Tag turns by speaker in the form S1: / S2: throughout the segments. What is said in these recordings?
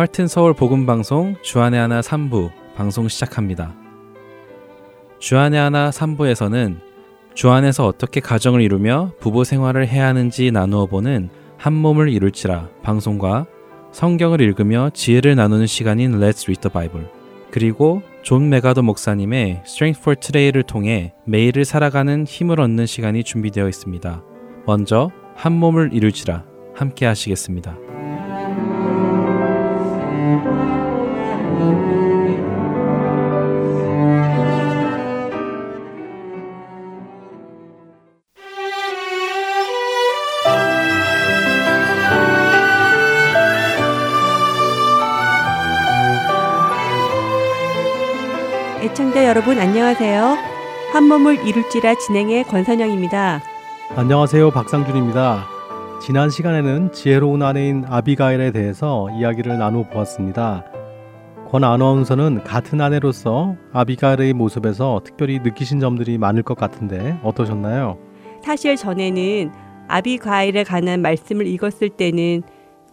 S1: Heart and Soul 복음 방송 주안의 하나 3부 방송 시작합니다. 주안의 하나 3부에서는 주안에서 어떻게 가정을 이루며 부부 생활을 해야 하는지 나누어 보는 한 몸을 이룰지라 방송과 성경을 읽으며 지혜를 나누는 시간인 Let's Read the Bible 그리고 존 맥아더 목사님의 Strength for Today를 통해 매일을 살아가는 힘을 얻는 시간이 준비되어 있습니다. 먼저 한 몸을 이룰지라 함께 하시겠습니다.
S2: 한 몸을 이룰지라 진행의 권선영입니다.
S3: 안녕하세요. 박상준입니다. 지난 시간에는 지혜로운 아내인 아비가일에 대해서 이야기를 나누어 보았습니다. 권 아나운서는 같은 아내로서 아비가일의 모습에서 특별히 느끼신 점들이 많을 것 같은데 어떠셨나요?
S2: 사실 전에는 아비가일에 관한 말씀을 읽었을 때는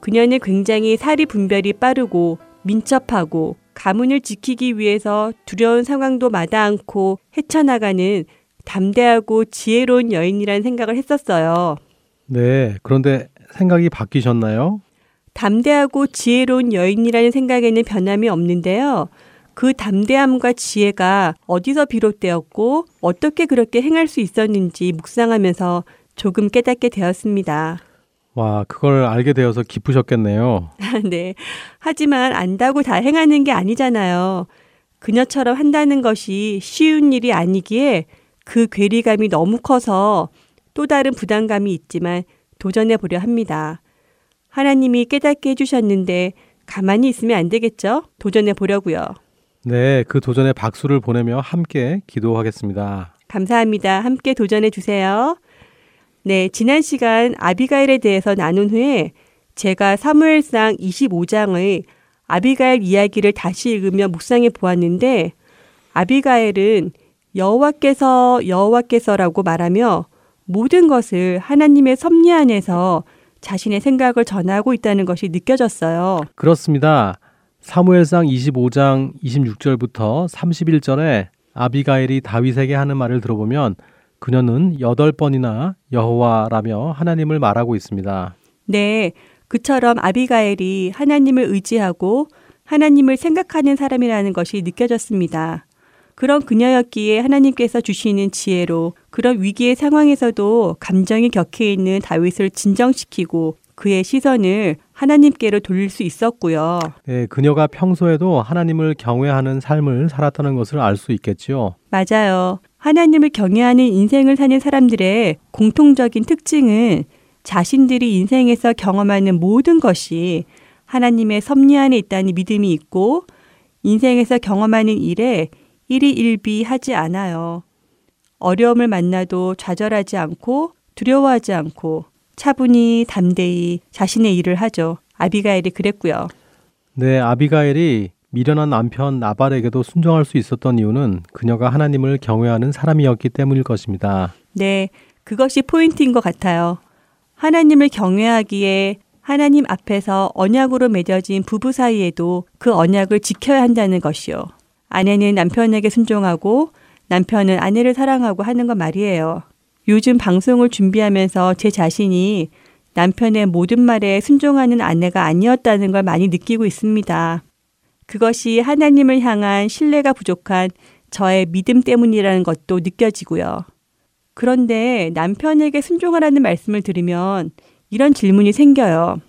S2: 그녀는 굉장히 사리 분별이 빠르고 민첩하고 가문을 지키기 위해서 두려운 상황도 마다 않고 헤쳐나가는 담대하고 지혜로운 여인이라는 생각을 했었어요.
S3: 네, 그런데 생각이 바뀌셨나요?
S2: 담대하고 지혜로운 여인이라는 생각에는 변함이 없는데요. 그 담대함과 지혜가 어디서 비롯되었고 어떻게 그렇게 행할 수 있었는지 묵상하면서 조금 깨닫게 되었습니다.
S3: 와, 그걸 알게 되어서 기쁘셨겠네요.
S2: 네. 하지만 안다고 다 행하는 게 아니잖아요. 그녀처럼 한다는 것이 쉬운 일이 아니기에 그 괴리감이 너무 커서 또 다른 부담감이 있지만 도전해 보려 합니다. 하나님이 깨닫게 해주셨는데 가만히 있으면 안 되겠죠? 도전해 보려고요.
S3: 네, 그 도전에 박수를 보내며 함께 기도하겠습니다.
S2: 감사합니다. 함께 도전해 주세요. 네, 지난 시간 아비가일에 대해서 나눈 후에 제가 사무엘상 25장의 아비가일 이야기를 다시 읽으며 묵상해 보았는데 아비가일은 여호와께서 여호와께서라고 말하며 모든 것을 하나님의 섭리 안에서 자신의 생각을 전하고 있다는 것이 느껴졌어요.
S3: 그렇습니다. 사무엘상 25장 26절부터 31절에 아비가일이 다윗에게 하는 말을 들어보면 그녀는 여덟 번이나 여호와라며 하나님을 말하고 있습니다.
S2: 네, 그처럼 아비가엘이 하나님을 의지하고 하나님을 생각하는 사람이라는 것이 느껴졌습니다. 그런 그녀였기에 하나님께서 주시는 지혜로 그런 위기의 상황에서도 감정이 격해 있는 다윗을 진정시키고 그의 시선을 하나님께로 돌릴 수 있었고요.
S3: 네, 그녀가 평소에도 하나님을 경외하는 삶을 살았다는 것을 알 수 있겠지요.
S2: 맞아요. 하나님을 경외하는 인생을 사는 사람들의 공통적인 특징은 자신들이 인생에서 경험하는 모든 것이 하나님의 섭리 안에 있다는 믿음이 있고 인생에서 경험하는 일에 일희일비하지 않아요. 어려움을 만나도 좌절하지 않고 두려워하지 않고 차분히 담대히 자신의 일을 하죠. 아비가엘이 그랬고요.
S3: 네, 아비가엘이 미련한 남편 나발에게도 순종할 수 있었던 이유는 그녀가 하나님을 경외하는 사람이었기 때문일 것입니다.
S2: 네, 그것이 포인트인 것 같아요. 하나님을 경외하기에 하나님 앞에서 언약으로 맺어진 부부 사이에도 그 언약을 지켜야 한다는 것이요. 아내는 남편에게 순종하고 남편은 아내를 사랑하고 하는 것 말이에요. 요즘 방송을 준비하면서 제 자신이 남편의 모든 말에 순종하는 아내가 아니었다는 걸 많이 느끼고 있습니다. 그것이 하나님을 향한 신뢰가 부족한 저의 믿음 때문이라는 것도 느껴지고요. 그런데 남편에게 순종하라는 말씀을 들으면 이런 질문이 생겨요.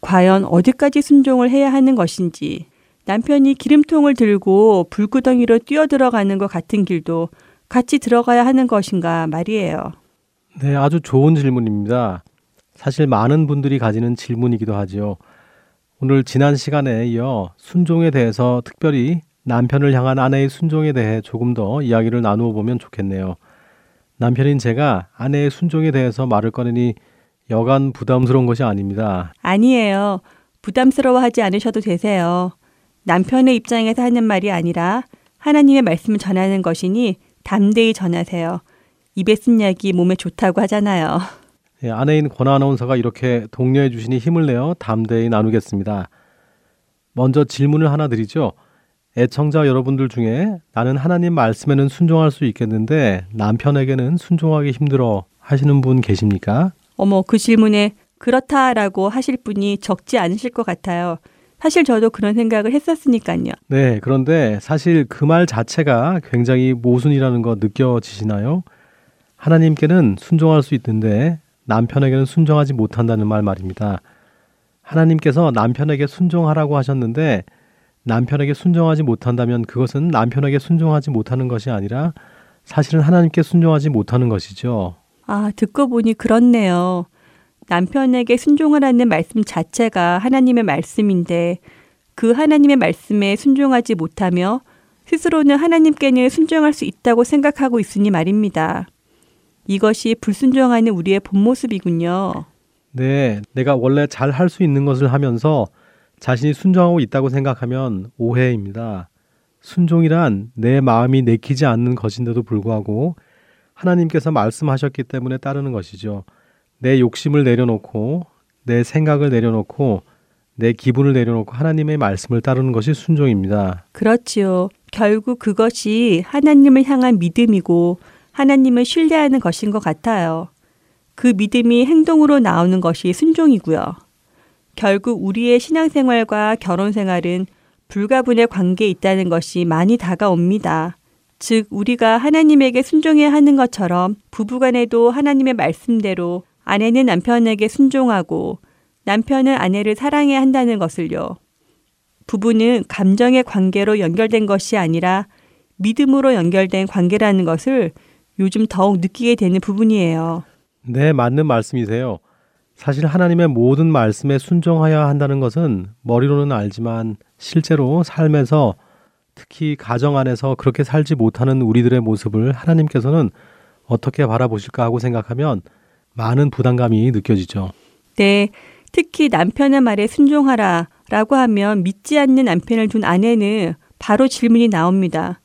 S2: 과연 어디까지 순종을 해야 하는 것인지, 남편이 기름통을 들고 불구덩이로 뛰어들어가는 것 같은 길도 같이 들어가야 하는 것인가 말이에요.
S3: 네, 아주 좋은 질문입니다. 사실 많은 분들이 가지는 질문이기도 하지요. 오늘 지난 시간에 이어 순종에 대해서 특별히 남편을 향한 아내의 순종에 대해 조금 더 이야기를 나누어 보면 좋겠네요. 남편인 제가 아내의 순종에 대해서 말을 꺼내니 여간 부담스러운 것이 아닙니다.
S2: 아니에요. 부담스러워하지 않으셔도 되세요. 남편의 입장에서 하는 말이 아니라 하나님의 말씀을 전하는 것이니 담대히 전하세요. 입에 쓴 약이 몸에 좋다고 하잖아요.
S3: 예, 아내인 권 아 나운서가 이렇게 독려해 주시니 힘을 내어 담대히 나누겠습니다. 먼저 질문을 하나 드리죠. 애청자 여러분들 중에 나는 하나님 말씀에는 순종할 수 있겠는데 남편에게는 순종하기 힘들어 하시는 분 계십니까?
S2: 어머, 그 질문에 그렇다라고 하실 분이 적지 않으실 것 같아요. 사실 저도 그런 생각을 했었으니까요.
S3: 네, 그런데 사실 그 말 자체가 굉장히 모순이라는 거 느껴지시나요? 하나님께는 순종할 수 있는데 남편에게는 순종하지 못한다는 말 말입니다. 하나님께서 남편에게 순종하라고 하셨는데 남편에게 순종하지 못한다면 그것은 남편에게 순종하지 못하는 것이 아니라 사실은 하나님께 순종하지 못하는 것이죠.
S2: 아, 듣고 보니 그렇네요. 남편에게 순종하라는 말씀 자체가 하나님의 말씀인데 그 하나님의 말씀에 순종하지 못하며 스스로는 하나님께는 순종할 수 있다고 생각하고 있으니 말입니다. 이것이 불순종하는 우리의 본 모습이군요.
S3: 네, 내가 원래 잘 할 수 있는 것을 하면서 자신이 순종하고 있다고 생각하면 오해입니다. 순종이란 내 마음이 내키지 않는 것인데도 불구하고 하나님께서 말씀하셨기 때문에 따르는 것이죠. 내 욕심을 내려놓고 내 생각을 내려놓고 내 기분을 내려놓고 하나님의 말씀을 따르는 것이 순종입니다.
S2: 그렇지요. 결국 그것이 하나님을 향한 믿음이고 하나님을 신뢰하는 것인 것 같아요. 그 믿음이 행동으로 나오는 것이 순종이고요. 결국 우리의 신앙생활과 결혼생활은 불가분의 관계에 있다는 것이 많이 다가옵니다. 즉, 우리가 하나님에게 순종해야 하는 것처럼 부부간에도 하나님의 말씀대로 아내는 남편에게 순종하고 남편은 아내를 사랑해야 한다는 것을요. 부부는 감정의 관계로 연결된 것이 아니라 믿음으로 연결된 관계라는 것을 요즘 더욱 느끼게 되는 부분이에요.
S3: 네, 맞는 말씀이세요. 사실 하나님의 모든 말씀에 순종하여야 한다는 것은 머리로는 알지만 실제로 삶에서 특히 가정 안에서 그렇게 살지 못하는 우리들의 모습을 하나님께서는 어떻게 바라보실까 하고 생각하면 많은 부담감이 느껴지죠.
S2: 네. 특히 남편의 말에 순종하라 라고 하면 믿지 않는 남편을 둔 아내는 바로 질문이 나옵니다.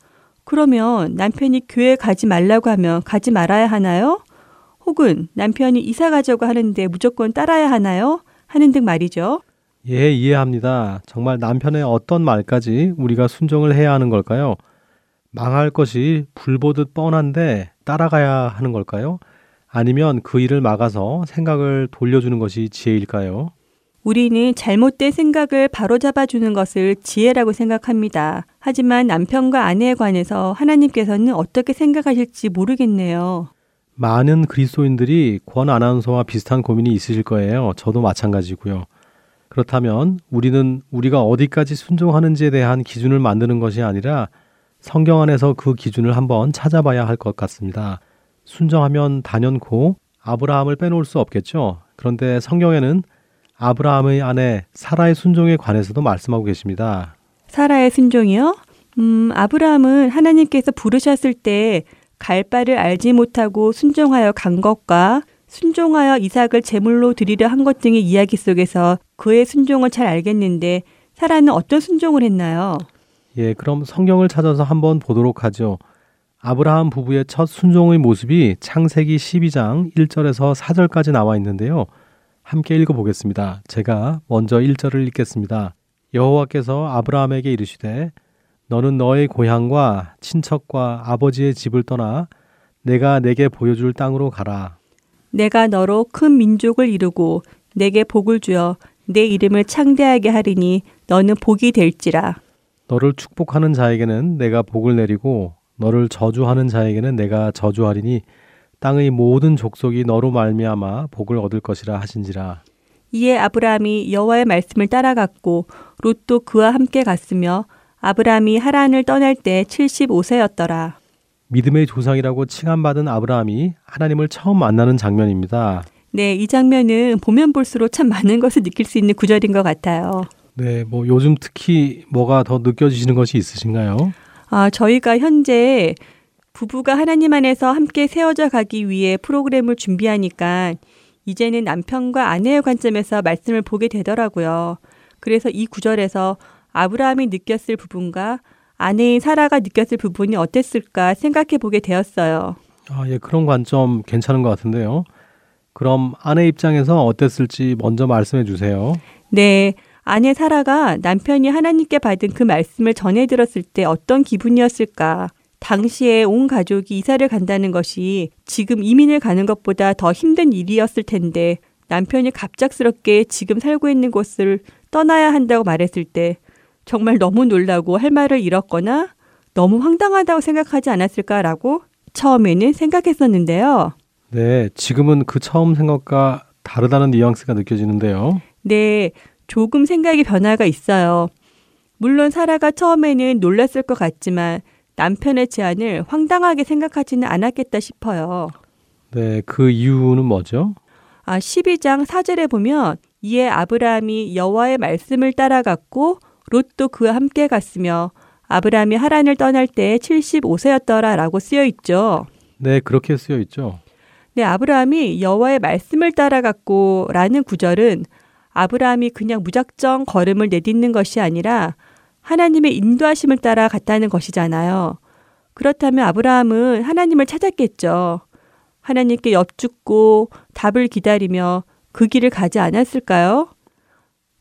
S2: 그러면 남편이 교회 가지 말라고 하면 가지 말아야 하나요? 혹은 남편이 이사 가자고 하는데 무조건 따라야 하나요? 하는 등 말이죠.
S3: 예, 이해합니다. 정말 남편의 어떤 말까지 우리가 순종을 해야 하는 걸까요? 망할 것이 불보듯 뻔한데 따라가야 하는 걸까요? 아니면 그 일을 막아서 생각을 돌려주는 것이 지혜일까요?
S2: 우리는 잘못된 생각을 바로잡아주는 것을 지혜라고 생각합니다. 하지만 남편과 아내에 관해서 하나님께서는 어떻게 생각하실지 모르겠네요.
S3: 많은 그리스도인들이 권 아나운서와 비슷한 고민이 있으실 거예요. 저도 마찬가지고요. 그렇다면 우리는 우리가 어디까지 순종하는지에 대한 기준을 만드는 것이 아니라 성경 안에서 그 기준을 한번 찾아봐야 할 것 같습니다. 순정하면 단연코 아브라함을 빼놓을 수 없겠죠. 그런데 성경에는 아브라함의 아내 사라의 순종에 관해서도 말씀하고 계십니다.
S2: 사라의 순종이요? 음, 아브라함은 하나님께서 부르셨을 때 갈 바를 알지 못하고 순종하여 간 것과 순종하여 이삭을 제물로 드리려 한 것 등의 이야기 속에서 그의 순종을 잘 알겠는데 사라는 어떤 순종을 했나요?
S3: 예, 그럼 성경을 찾아서 한번 보도록 하죠. 아브라함 부부의 첫 순종의 모습이 창세기 12장 1절에서 4절까지 나와 있는데요. 함께 읽어보겠습니다. 제가 먼저 1절을 읽겠습니다. 여호와께서 아브라함에게 이르시되 너는 너의 고향과 친척과 아버지의 집을 떠나 내가 내게 보여줄 땅으로 가라.
S2: 내가 너로 큰 민족을 이루고 내게 복을 주어 내 이름을 창대하게 하리니 너는 복이 될지라.
S3: 너를 축복하는 자에게는 내가 복을 내리고 너를 저주하는 자에게는 내가 저주하리니 땅의 모든 족속이 너로 말미암아 복을 얻을 것이라 하신지라.
S2: 이에 아브라함이 여호와의 말씀을 따라갔고 롯도 그와 함께 갔으며 아브라함이 하란을 떠날 때 75세였더라.
S3: 믿음의 조상이라고 칭함받은 아브라함이 하나님을 처음 만나는 장면입니다.
S2: 네, 이 장면은 보면 볼수록 참 많은 것을 느낄 수 있는 구절인 것 같아요.
S3: 네, 뭐 요즘 특히 뭐가 더 느껴지시는 것이 있으신가요?
S2: 아, 저희가 현재 부부가 하나님 안에서 함께 세워져 가기 위해 프로그램을 준비하니까 이제는 남편과 아내의 관점에서 말씀을 보게 되더라고요. 그래서 이 구절에서 아브라함이 느꼈을 부분과 아내인 사라가 느꼈을 부분이 어땠을까 생각해 보게 되었어요.
S3: 아, 예, 그런 관점 괜찮은 것 같은데요. 그럼 아내 입장에서 어땠을지 먼저 말씀해 주세요.
S2: 네. 아내 사라가 남편이 하나님께 받은 그 말씀을 전해 들었을 때 어떤 기분이었을까? 당시에 온 가족이 이사를 간다는 것이 지금 이민을 가는 것보다 더 힘든 일이었을 텐데 남편이 갑작스럽게 지금 살고 있는 곳을 떠나야 한다고 말했을 때 정말 너무 놀라고 할 말을 잃었거나 너무 황당하다고 생각하지 않았을까라고 처음에는 생각했었는데요.
S3: 네, 지금은 그 처음 생각과 다르다는 뉘앙스가 느껴지는데요.
S2: 네, 조금 생각의 변화가 있어요. 물론 사라가 처음에는 놀랐을 것 같지만 남편의 제안을 황당하게 생각하지는 않았겠다 싶어요.
S3: 네, 그 이유는 뭐죠?
S2: 아, 12장 4절에 보면 이에 아브라함이 여호와의 말씀을 따라갔고 롯도 그와 함께 갔으며 아브라함이 하란을 떠날 때 75세였더라라고 쓰여 있죠.
S3: 네, 그렇게 쓰여 있죠.
S2: 네, 아브라함이 여호와의 말씀을 따라갔고라는 구절은 아브라함이 그냥 무작정 걸음을 내딛는 것이 아니라 하나님의 인도하심을 따라 갔다는 것이잖아요. 그렇다면 아브라함은 하나님을 찾았겠죠. 하나님께 엽죽고 답을 기다리며 그 길을 가지 않았을까요?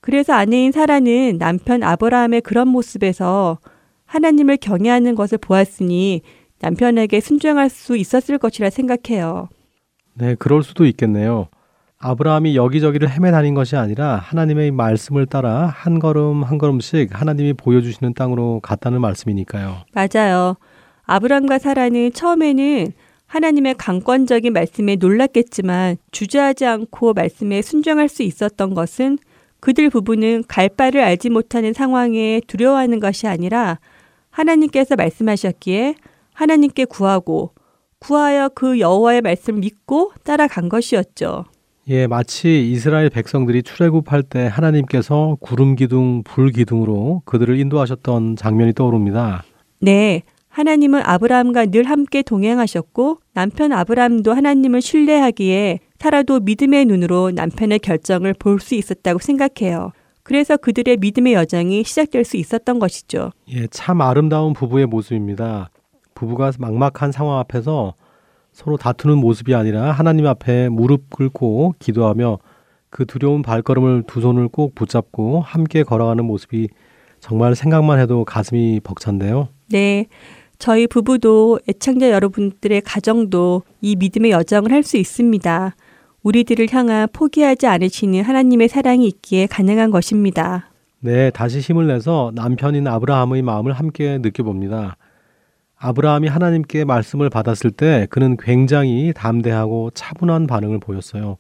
S2: 그래서 아내인 사라는 남편 아브라함의 그런 모습에서 하나님을 경외하는 것을 보았으니 남편에게 순종할 수 있었을 것이라 생각해요.
S3: 네, 그럴 수도 있겠네요. 아브라함이 여기저기를 헤매 다닌 것이 아니라 하나님의 말씀을 따라 한 걸음 한 걸음씩 하나님이 보여주시는 땅으로 갔다는 말씀이니까요.
S2: 맞아요. 아브라함과 사라는 처음에는 하나님의 강권적인 말씀에 놀랐겠지만 주저하지 않고 말씀에 순종할 수 있었던 것은 그들 부부는 갈 바를 알지 못하는 상황에 두려워하는 것이 아니라 하나님께서 말씀하셨기에 하나님께 구하고 구하여 그 여호와의 말씀을 믿고 따라간 것이었죠.
S3: 예, 마치 이스라엘 백성들이 출애굽할 때 하나님께서 구름 기둥, 불 기둥으로 그들을 인도하셨던 장면이 떠오릅니다.
S2: 네. 하나님은 아브라함과 늘 함께 동행하셨고 남편 아브라함도 하나님을 신뢰하기에 살아도 믿음의 눈으로 남편의 결정을 볼 수 있었다고 생각해요. 그래서 그들의 믿음의 여정이 시작될 수 있었던 것이죠.
S3: 예, 참 아름다운 부부의 모습입니다. 부부가 막막한 상황 앞에서 서로 다투는 모습이 아니라 하나님 앞에 무릎 꿇고 기도하며 그 두려운 발걸음을 두 손을 꼭 붙잡고 함께 걸어가는 모습이 정말 생각만 해도 가슴이 벅찬데요.
S2: 네. 저희 부부도 애청자 여러분들의 가정도 이 믿음의 여정을 할 수 있습니다. 우리들을 향한 포기하지 않으시는 하나님의 사랑이 있기에 가능한 것입니다.
S3: 네, 다시 힘을 내서 남편인 아브라함의 마음을 함께 느껴봅니다. 아브라함이 하나님께 말씀을 받았을 때 그는 굉장히 담대하고 차분한 반응을 보였어요.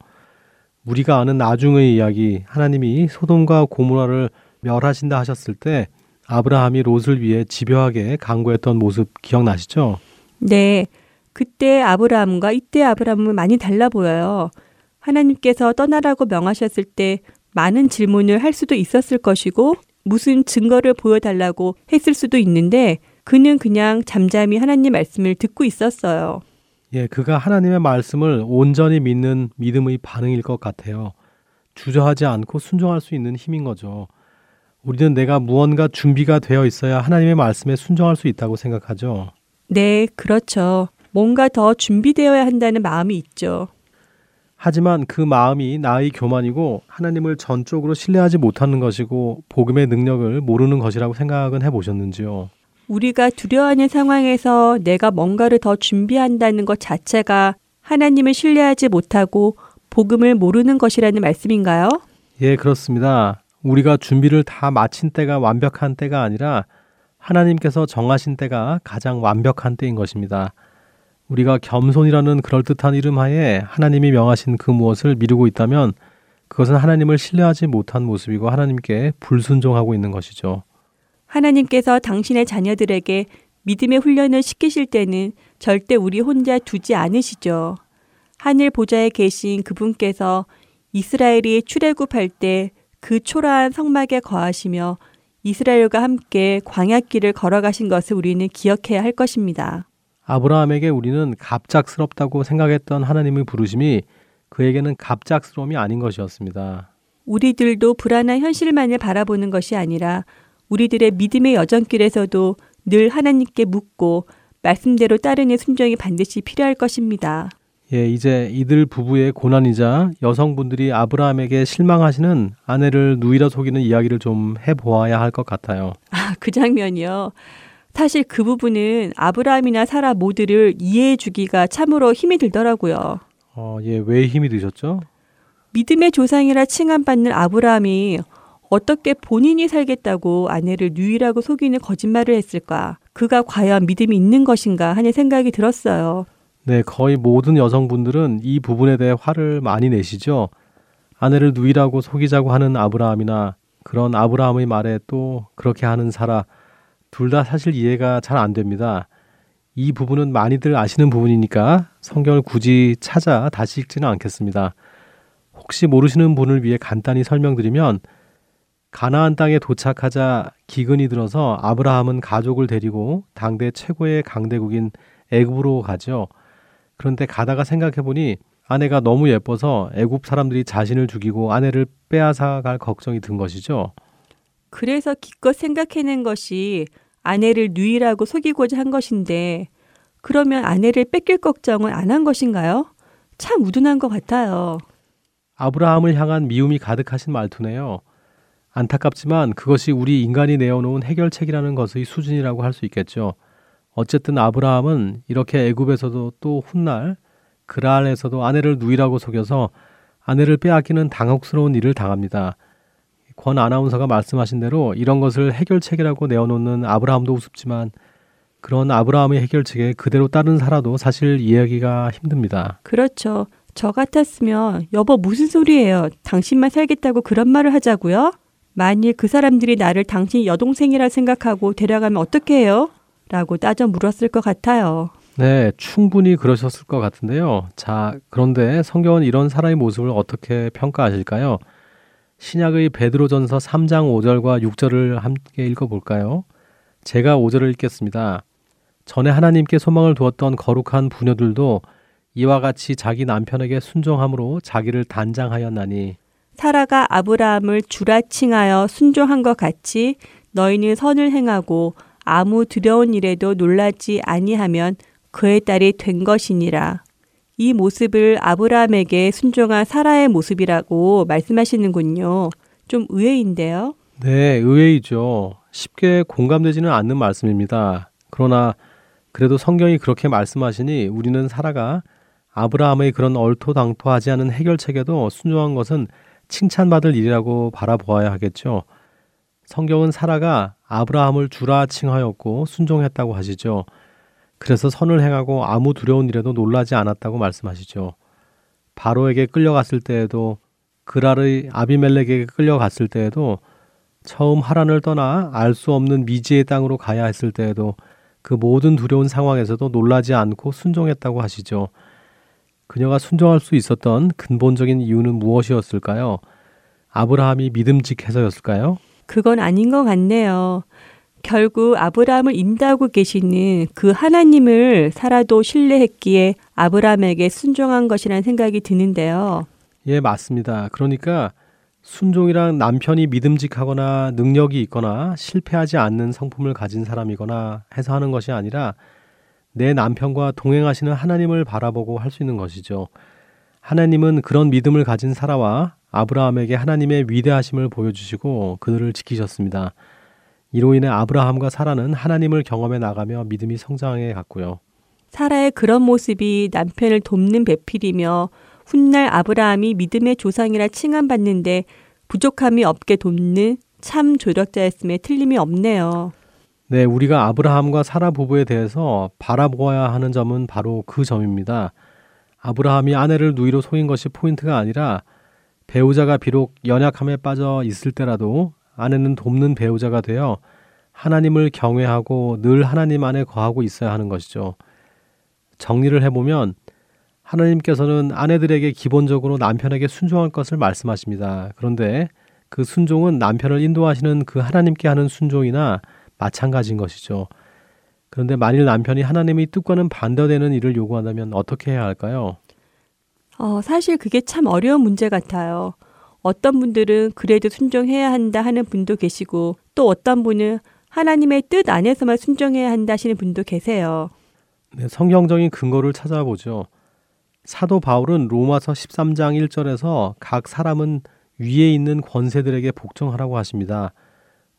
S3: 우리가 아는 나중의 이야기, 하나님이 소돔과 고모라를 멸하신다 하셨을 때 아브라함이 롯을 위해 집요하게 강구했던 모습 기억나시죠?
S2: 네. 그때 아브라함과 이때 아브라함은 많이 달라 보여요. 하나님께서 떠나라고 명하셨을 때 많은 질문을 할 수도 있었을 것이고 무슨 증거를 보여달라고 했을 수도 있는데 그는 그냥 잠잠히 하나님 말씀을 듣고 있었어요.
S3: 예, 그가 하나님의 말씀을 온전히 믿는 믿음의 반응일 것 같아요. 주저하지 않고 순종할 수 있는 힘인 거죠. 우리는 내가 무언가 준비가 되어 있어야 하나님의 말씀에 순종할 수 있다고 생각하죠.
S2: 네, 그렇죠. 뭔가 더 준비되어야 한다는 마음이 있죠.
S3: 하지만 그 마음이 나의 교만이고 하나님을 전적으로 신뢰하지 못하는 것이고 복음의 능력을 모르는 것이라고 생각은 해보셨는지요?
S2: 우리가 두려워하는 상황에서 내가 뭔가를 더 준비한다는 것 자체가 하나님을 신뢰하지 못하고 복음을 모르는 것이라는 말씀인가요?
S3: 예, 그렇습니다. 우리가 준비를 다 마친 때가 완벽한 때가 아니라 하나님께서 정하신 때가 가장 완벽한 때인 것입니다. 우리가 겸손이라는 그럴듯한 이름 하에 하나님이 명하신 그 무엇을 미루고 있다면 그것은 하나님을 신뢰하지 못한 모습이고 하나님께 불순종하고 있는 것이죠.
S2: 하나님께서 당신의 자녀들에게 믿음의 훈련을 시키실 때는 절대 우리 혼자 두지 않으시죠. 하늘 보좌에 계신 그분께서 이스라엘이 출애굽할 때 그 초라한 성막에 거하시며 이스라엘과 함께 광야길을 걸어가신 것을 우리는 기억해야 할 것입니다.
S3: 아브라함에게 우리는 갑작스럽다고 생각했던 하나님의 부르심이 그에게는 갑작스러움이 아닌 것이었습니다.
S2: 우리들도 불안한 현실만을 바라보는 것이 아니라 우리들의 믿음의 여정길에서도 늘 하나님께 묻고 말씀대로 따르는 순종이 반드시 필요할 것입니다.
S3: 예, 이제 이들 부부의 고난이자 여성분들이 아브라함에게 실망하시는 아내를 누이라 속이는 이야기를 좀 해보아야 할 것 같아요.
S2: 아, 그 장면이요. 사실 그 부분은 아브라함이나 사라 모두를 이해해 주기가 참으로 힘이 들더라고요.
S3: 어, 예, 왜 힘이 드셨죠?
S2: 믿음의 조상이라 칭함받는 아브라함이 어떻게 본인이 살겠다고 아내를 누이라고 속이는 거짓말을 했을까? 그가 과연 믿음이 있는 것인가 하는 생각이 들었어요.
S3: 네, 거의 모든 여성분들은 이 부분에 대해 화를 많이 내시죠. 아내를 누이라고 속이자고 하는 아브라함이나 그런 아브라함의 말에 또 그렇게 하는 사라 둘 다 사실 이해가 잘 안 됩니다. 이 부분은 많이들 아시는 부분이니까 성경을 굳이 찾아 다시 읽지는 않겠습니다. 혹시 모르시는 분을 위해 간단히 설명드리면 가나안 땅에 도착하자 기근이 들어서 아브라함은 가족을 데리고 당대 최고의 강대국인 애굽으로 가죠. 그런데 가다가 생각해 보니 아내가 너무 예뻐서 애굽 사람들이 자신을 죽이고 아내를 빼앗아 갈 걱정이 든 것이죠.
S2: 그래서 기껏 생각해낸 것이 아내를 누이라고 속이고자 한 것인데 그러면 아내를 뺏길 걱정은 안 한 것인가요? 참 우둔한 것 같아요.
S3: 아브라함을 향한 미움이 가득하신 말투네요. 안타깝지만 그것이 우리 인간이 내어놓은 해결책이라는 것의 수준이라고 할 수 있겠죠. 어쨌든 아브라함은 이렇게 애굽에서도 또 훗날 그랄에서도 아내를 누이라고 속여서 아내를 빼앗기는 당혹스러운 일을 당합니다. 권 아나운서가 말씀하신 대로 이런 것을 해결책이라고 내어놓는 아브라함도 우습지만 그런 아브라함의 해결책에 그대로 따른 사라도 사실 이해하기가 힘듭니다.
S2: 그렇죠. 저 같았으면 여보 무슨 소리예요? 당신만 살겠다고 그런 말을 하자고요? 만일 그 사람들이 나를 당신 여동생이라 생각하고 데려가면 어떻게 해요? 라고 따져 물었을 것 같아요.
S3: 네, 충분히 그러셨을 것 같은데요. 자, 그런데 성경은 이런 사람의 모습을 어떻게 평가하실까요? 신약의 베드로전서 3장 5절과 6절을 함께 읽어 볼까요? 제가 5절을 읽겠습니다. 전에 하나님께 소망을 두었던 거룩한 부녀들도 이와 같이 자기 남편에게 순종함으로 자기를 단장하였나니
S2: 사라가 아브라함을 주라 칭하여 순종한 것 같이 너희는 선을 행하고 아무 두려운 일에도 놀라지 아니하면 그의 딸이 된 것이니라. 이 모습을 아브라함에게 순종한 사라의 모습이라고 말씀하시는군요. 좀 의외인데요.
S3: 네, 의외이죠. 쉽게 공감되지는 않는 말씀입니다. 그러나 그래도 성경이 그렇게 말씀하시니 우리는 사라가 아브라함의 그런 얼토당토하지 않은 해결책에도 순종한 것은 칭찬받을 일이라고 바라보아야 하겠죠. 성경은 사라가 아브라함을 주라 칭하였고 순종했다고 하시죠. 그래서 선을 행하고 아무 두려운 일에도 놀라지 않았다고 말씀하시죠. 바로에게 끌려갔을 때에도 그랄의 아비멜렉에게 끌려갔을 때에도 처음 하란을 떠나 알 수 없는 미지의 땅으로 가야 했을 때에도 그 모든 두려운 상황에서도 놀라지 않고 순종했다고 하시죠. 그녀가 순종할 수 있었던 근본적인 이유는 무엇이었을까요? 아브라함이 믿음직해서였을까요?
S2: 그건 아닌 것 같네요. 결국 아브라함을 인도하고 계시는 그 하나님을 살아도 신뢰했기에 아브라함에게 순종한 것이라는 생각이 드는데요.
S3: 예, 맞습니다. 그러니까 순종이란 남편이 믿음직하거나 능력이 있거나 실패하지 않는 성품을 가진 사람이거나 해서 하는 것이 아니라 내 남편과 동행하시는 하나님을 바라보고 할 수 있는 것이죠. 하나님은 그런 믿음을 가진 사라와 아브라함에게 하나님의 위대하심을 보여주시고 그들을 지키셨습니다. 이로 인해 아브라함과 사라는 하나님을 경험해 나가며 믿음이 성장해 갔고요.
S2: 사라의 그런 모습이 남편을 돕는 배필이며 훗날 아브라함이 믿음의 조상이라 칭함받는데 부족함이 없게 돕는 참 조력자였음에 틀림이 없네요.
S3: 네, 우리가 아브라함과 사라 부부에 대해서 바라보아야 하는 점은 바로 그 점입니다. 아브라함이 아내를 누이로 속인 것이 포인트가 아니라 배우자가 비록 연약함에 빠져 있을 때라도 아내는 돕는 배우자가 되어 하나님을 경외하고 늘 하나님 안에 거하고 있어야 하는 것이죠. 정리를 해보면 하나님께서는 아내들에게 기본적으로 남편에게 순종할 것을 말씀하십니다. 그런데 그 순종은 남편을 인도하시는 그 하나님께 하는 순종이나 마찬가지인 것이죠. 그런데 만일 남편이 하나님의 뜻과는 반대되는 일을 요구한다면 어떻게 해야 할까요?
S2: 어, 사실 그게 참 어려운 문제 같아요. 어떤 분들은 그래도 순종해야 한다 하는 분도 계시고 또 어떤 분은 하나님의 뜻 안에서만 순종해야 한다 하시는 분도 계세요.
S3: 네, 성경적인 근거를 찾아보죠. 사도 바울은 로마서 13장 1절에서 각 사람은 위에 있는 권세들에게 복종하라고 하십니다.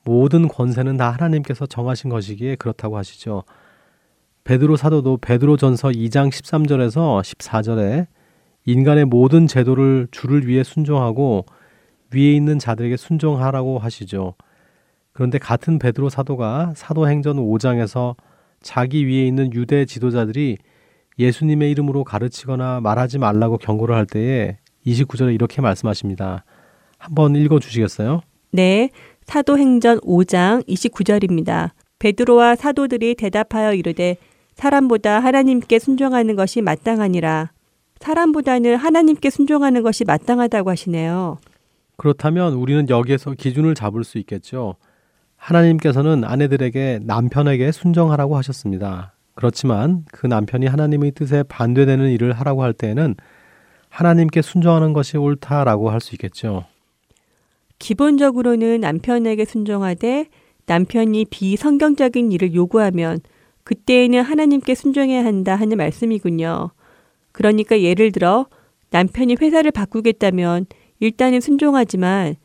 S3: 모든 권세는 다 하나님께서 정하신 것이기에 그렇다고 하시죠. 베드로 사도도 베드로전서 2장 13절에서 14절에 인간의 모든 제도를 주를 위해 순종하고 위에 있는 자들에게 순종하라고 하시죠. 그런데 같은 베드로 사도가 사도행전 5장에서 자기 위에 있는 유대 지도자들이 예수님의 이름으로 가르치거나 말하지 말라고 경고를 할 때에 29절에 이렇게 말씀하십니다. 한번 읽어 주시겠어요?
S2: 네. 사도행전 5장 29절입니다. 베드로와 사도들이 대답하여 이르되 사람보다 하나님께 순종하는 것이 마땅하니라. 사람보다는 하나님께 순종하는 것이 마땅하다고 하시네요.
S3: 그렇다면 우리는 여기에서 기준을 잡을 수 있겠죠. 하나님께서는 아내들에게 남편에게 순종하라고 하셨습니다. 그렇지만 그 남편이 하나님의 뜻에 반대되는 일을 하라고 할 때에는 하나님께 순종하는 것이 옳다라고 할 수 있겠죠.
S2: 기본적으로는 남편에게 순종하되 남편이 비성경적인 일을 요구하면 그때에는 하나님께 순종해야 한다 하는 말씀이군요. 그러니까 예를 들어 남편이 회사를 바꾸겠다면 일단은 순종하지만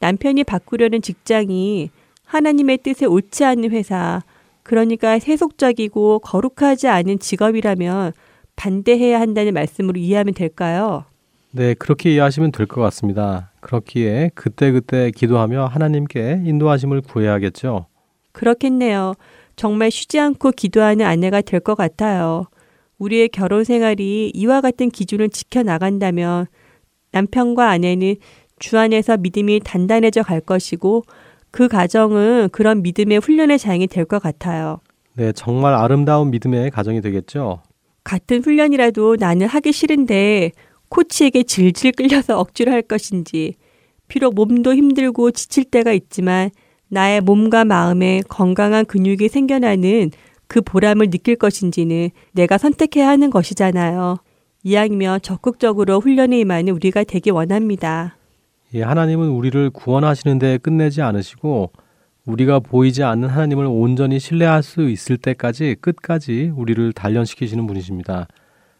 S2: 남편이 바꾸려는 직장이 하나님의 뜻에 옳지 않는 회사, 그러니까 세속적이고 거룩하지 않은 직업이라면 반대해야 한다는 말씀으로 이해하면 될까요?
S3: 네, 그렇게 이해하시면 될 것 같습니다. 그렇기에 그때그때 기도하며 하나님께 인도하심을 구해야겠죠.
S2: 그렇겠네요. 정말 쉬지 않고 기도하는 아내가 될 것 같아요. 우리의 결혼 생활이 이와 같은 기준을 지켜나간다면 남편과 아내는 주 안에서 믿음이 단단해져 갈 것이고 그 가정은 그런 믿음의 훈련의 장이 될 것 같아요.
S3: 네, 정말 아름다운 믿음의 가정이 되겠죠.
S2: 같은 훈련이라도 나는 하기 싫은데 코치에게 질질 끌려서 억지로 할 것인지, 비록 몸도 힘들고 지칠 때가 있지만 나의 몸과 마음에 건강한 근육이 생겨나는 그 보람을 느낄 것인지는 내가 선택해야 하는 것이잖아요. 이왕이면 적극적으로 훈련에 임하는 우리가 되기 원합니다.
S3: 예, 하나님은 우리를 구원하시는데 끝내지 않으시고 우리가 보이지 않는 하나님을 온전히 신뢰할 수 있을 때까지 끝까지 우리를 단련시키시는 분이십니다.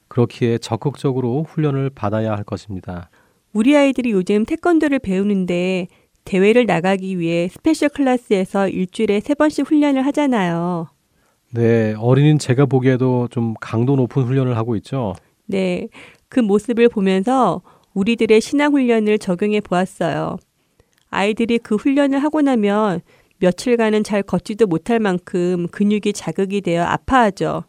S3: 그렇기에 적극적으로 훈련을 받아야 할 것입니다.
S2: 우리 아이들이 요즘 태권도를 배우는데 대회를 나가기 위해 special class에서 일주일에 세 번씩 훈련을 하잖아요.
S3: 네, 어린이는 제가 보기에도 좀 강도 높은 훈련을 하고 있죠.
S2: 네, 그 모습을 보면서 우리들의 신앙 훈련을 적용해 보았어요. 아이들이 그 훈련을 하고 나면 며칠간은 잘 걷지도 못할 만큼 근육이 자극이 되어 아파하죠.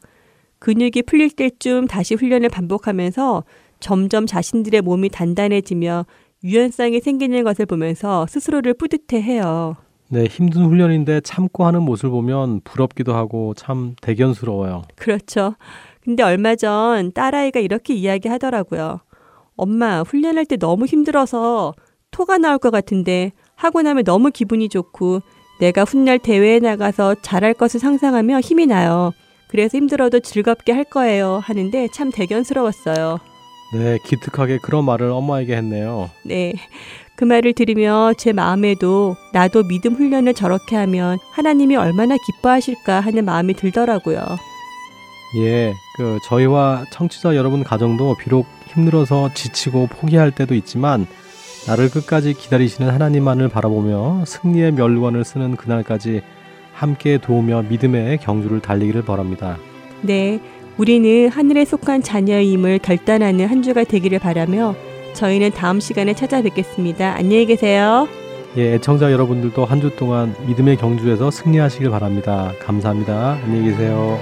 S2: 근육이 풀릴 때쯤 다시 훈련을 반복하면서 점점 자신들의 몸이 단단해지며 유연성이 생기는 것을 보면서 스스로를 뿌듯해 해요.
S3: 네, 힘든 훈련인데 참고 하는 모습을 보면 부럽기도 하고 참 대견스러워요.
S2: 그렇죠. 근데 얼마 전 딸아이가 이렇게 이야기 하더라고요. 엄마, 훈련할 때 너무 힘들어서 토가 나올 것 같은데 하고 나면 너무 기분이 좋고 내가 훗날 대회에 나가서 잘할 것을 상상하며 힘이 나요. 그래서 힘들어도 즐겁게 할 거예요. 하는데 참 대견스러웠어요.
S3: 네, 기특하게 그런 말을 엄마에게 했네요.
S2: 네. 그 말을 들으며 제 마음에도 나도 믿음 훈련을 저렇게 하면 하나님이 얼마나 기뻐하실까 하는 마음이 들더라고요.
S3: 예, 그 저희와 청취자 여러분 가정도 비록 힘들어서 지치고 포기할 때도 있지만 나를 끝까지 기다리시는 하나님만을 바라보며 승리의 멸관을 쓰는 그날까지 함께 도우며 믿음의 경주를 달리기를 바랍니다.
S2: 네, 우리는 하늘에 속한 자녀임을 결단하는 한 주가 되기를 바라며 저희는 다음 시간에 찾아뵙겠습니다. 안녕히 계세요.
S3: 예, 애청자 여러분들도 한 주 동안 믿음의 경주에서 승리하시길 바랍니다. 감사합니다. 안녕히 계세요.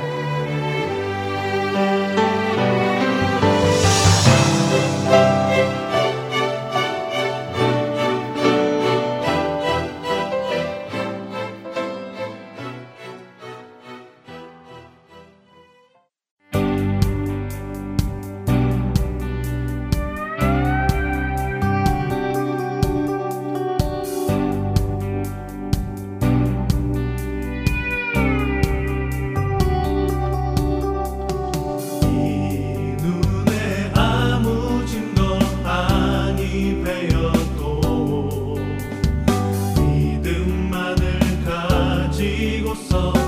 S1: so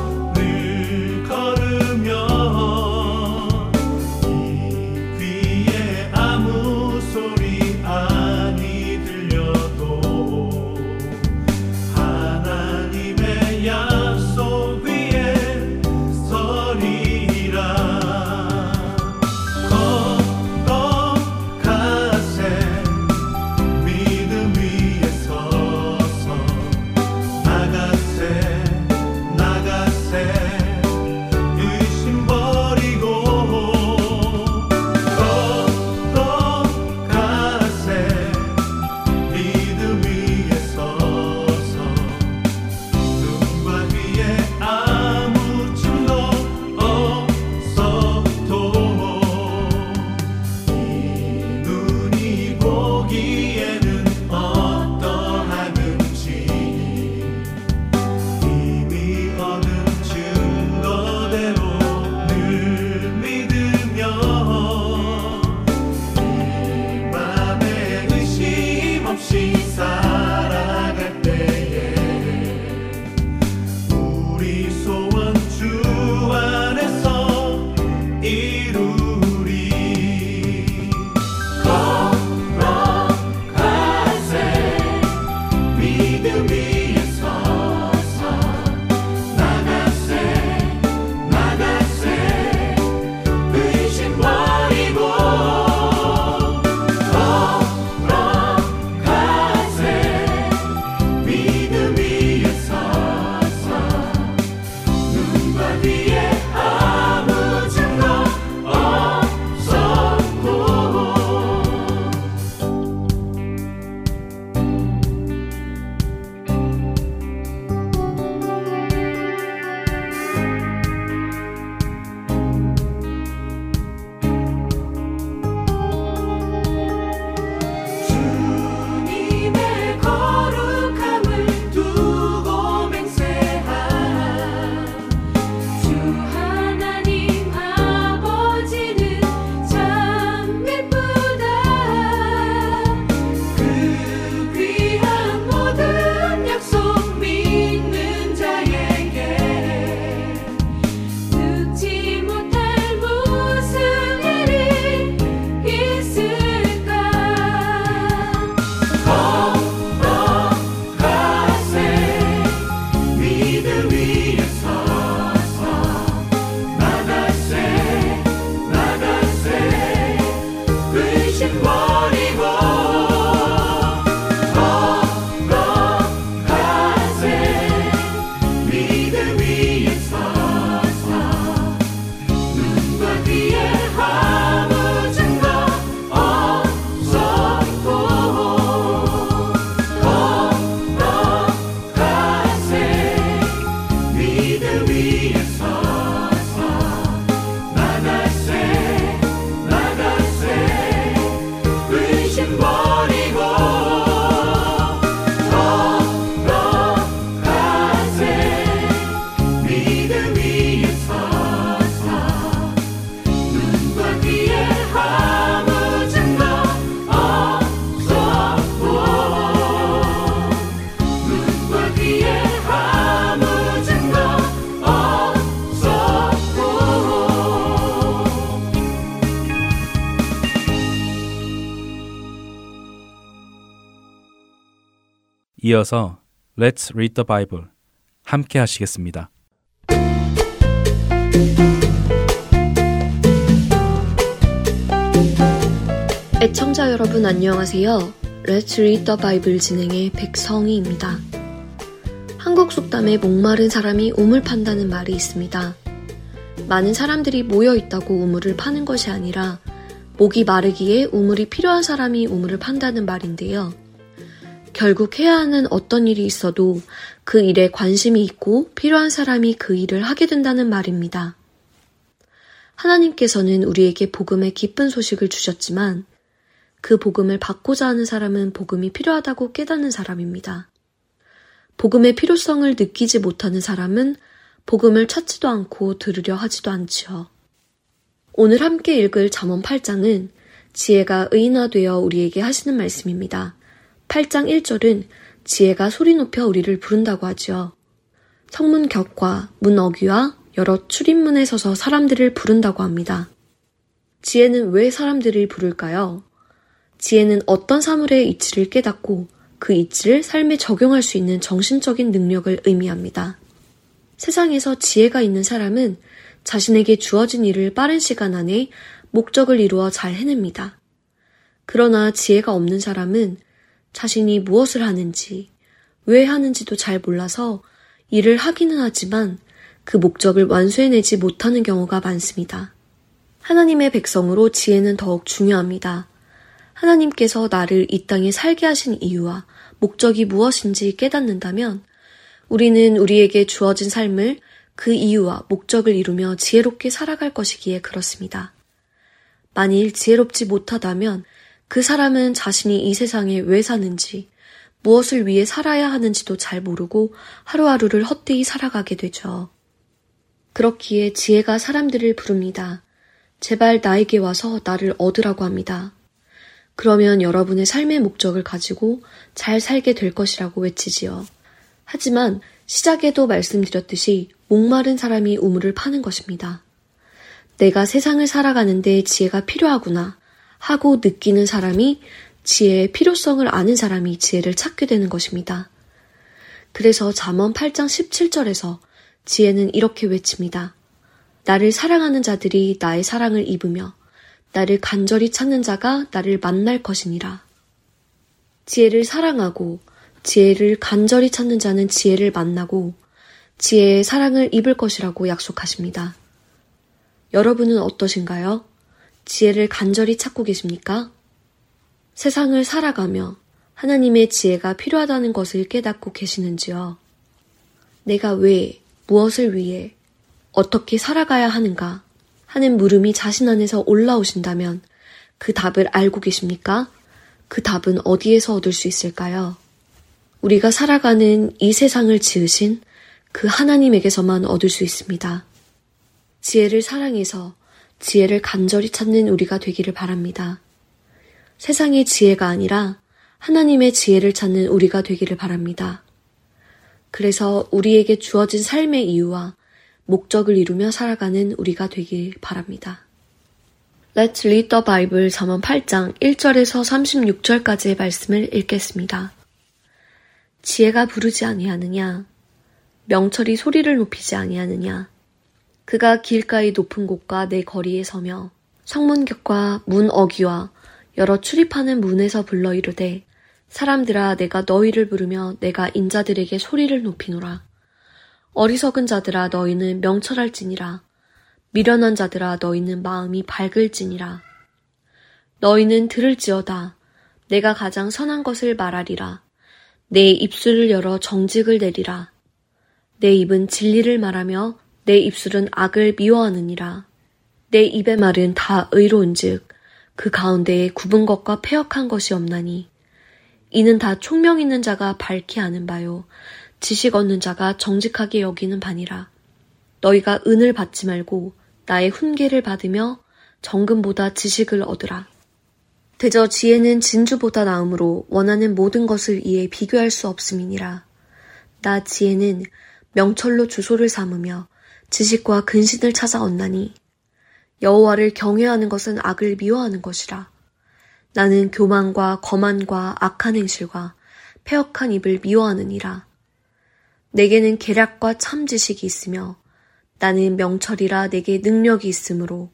S1: 이어서 Let's Read the Bible 함께 하시겠습니다.
S4: 애청자 여러분 안녕하세요. Let's Read the Bible 진행의 백성희입니다. 한국 속담에 목마른 사람이 우물 판다는 말이 있습니다. 많은 사람들이 모여 있다고 우물을 파는 것이 아니라 목이 마르기에 우물이 필요한 사람이 우물을 판다는 말인데요. 결국 해야 하는 어떤 일이 있어도 그 일에 관심이 있고 필요한 사람이 그 일을 하게 된다는 말입니다. 하나님께서는 우리에게 복음의 기쁜 소식을 주셨지만 그 복음을 받고자 하는 사람은 복음이 필요하다고 깨닫는 사람입니다. 복음의 필요성을 느끼지 못하는 사람은 복음을 찾지도 않고 들으려 하지도 않지요. 오늘 함께 읽을 잠언 8장은 지혜가 의인화되어 우리에게 하시는 말씀입니다. 8장 1절은 지혜가 소리 높여 우리를 부른다고 하지요. 성문 격과 문 어귀와 여러 출입문에 서서 사람들을 부른다고 합니다. 지혜는 왜 사람들을 부를까요? 지혜는 어떤 사물의 이치를 깨닫고 그 이치를 삶에 적용할 수 있는 정신적인 능력을 의미합니다. 세상에서 지혜가 있는 사람은 자신에게 주어진 일을 빠른 시간 안에 목적을 이루어 잘 해냅니다. 그러나 지혜가 없는 사람은 자신이 무엇을 하는지, 왜 하는지도 잘 몰라서 일을 하기는 하지만 그 목적을 완수해내지 못하는 경우가 많습니다. 하나님의 백성으로 지혜는 더욱 중요합니다. 하나님께서 나를 이 땅에 살게 하신 이유와 목적이 무엇인지 깨닫는다면 우리는 우리에게 주어진 삶을 그 이유와 목적을 이루며 지혜롭게 살아갈 것이기에 그렇습니다. 만일 지혜롭지 못하다면 그 사람은 자신이 이 세상에 왜 사는지, 무엇을 위해 살아야 하는지도 잘 모르고 하루하루를 헛되이 살아가게 되죠. 그렇기에 지혜가 사람들을 부릅니다. 제발 나에게 와서 나를 얻으라고 합니다. 그러면 여러분의 삶의 목적을 가지고 잘 살게 될 것이라고 외치지요. 하지만 시작에도 말씀드렸듯이 목마른 사람이 우물을 파는 것입니다. 내가 세상을 살아가는데 지혜가 필요하구나 하고 느끼는 사람이 지혜의 필요성을 아는 사람이 지혜를 찾게 되는 것입니다. 그래서 잠언 8장 17절에서 지혜는 이렇게 외칩니다. 나를 사랑하는 자들이 나의 사랑을 입으며 나를 간절히 찾는 자가 나를 만날 것이니라. 지혜를 사랑하고 지혜를 간절히 찾는 자는 지혜를 만나고 지혜의 사랑을 입을 것이라고 약속하십니다. 여러분은 어떠신가요? 지혜를 간절히 찾고 계십니까? 세상을 살아가며 하나님의 지혜가 필요하다는 것을 깨닫고 계시는지요? 내가 왜, 무엇을 위해, 어떻게 살아가야 하는가 하는 물음이 자신 안에서 올라오신다면 그 답을 알고 계십니까? 그 답은 어디에서 얻을 수 있을까요? 우리가 살아가는 이 세상을 지으신 그 하나님에게서만 얻을 수 있습니다. 지혜를 사랑해서 지혜를 간절히 찾는 우리가 되기를 바랍니다. 세상의 지혜가 아니라 하나님의 지혜를 찾는 우리가 되기를 바랍니다. 그래서 우리에게 주어진 삶의 이유와 목적을 이루며 살아가는 우리가 되길 바랍니다. Let's read the Bible 잠언 8장 1절에서 36절까지의 말씀을 읽겠습니다. 지혜가 부르지 아니하느냐? 명철이 소리를 높이지 아니하느냐? 그가 길가의 높은 곳과 내 거리에 서며 성문 격과 문 어귀와 여러 출입하는 문에서 불러 이르되 사람들아 내가 너희를 부르며 내가 인자들에게 소리를 높이노라. 어리석은 자들아 너희는 명철할지니라. 미련한 자들아 너희는 마음이 밝을지니라. 너희는 들을지어다. 내가 가장 선한 것을 말하리라. 내 입술을 열어 정직을 내리라. 내 입은 진리를 말하며 내 입술은 악을 미워하느니라. 내 입의 말은 다 의로운즉 그 가운데에 굽은 것과 폐역한 것이 없나니 이는 다 총명 있는 자가 밝히 아는 바요 지식 얻는 자가 정직하게 여기는 바니라. 너희가 은을 받지 말고 나의 훈계를 받으며 정금보다 지식을 얻으라. 대저 지혜는 진주보다 나음으로 원하는 모든 것을 이에 비교할 수 없음이니라. 나 지혜는 명철로 주소를 삼으며 지식과 근신을 찾아 얻나니 여호와를 경외하는 것은 악을 미워하는 것이라. 나는 교만과 거만과 악한 행실과 폐역한 입을 미워하느니라. 내게는 계략과 참 지식이 있으며 나는 명철이라 내게 능력이 있으므로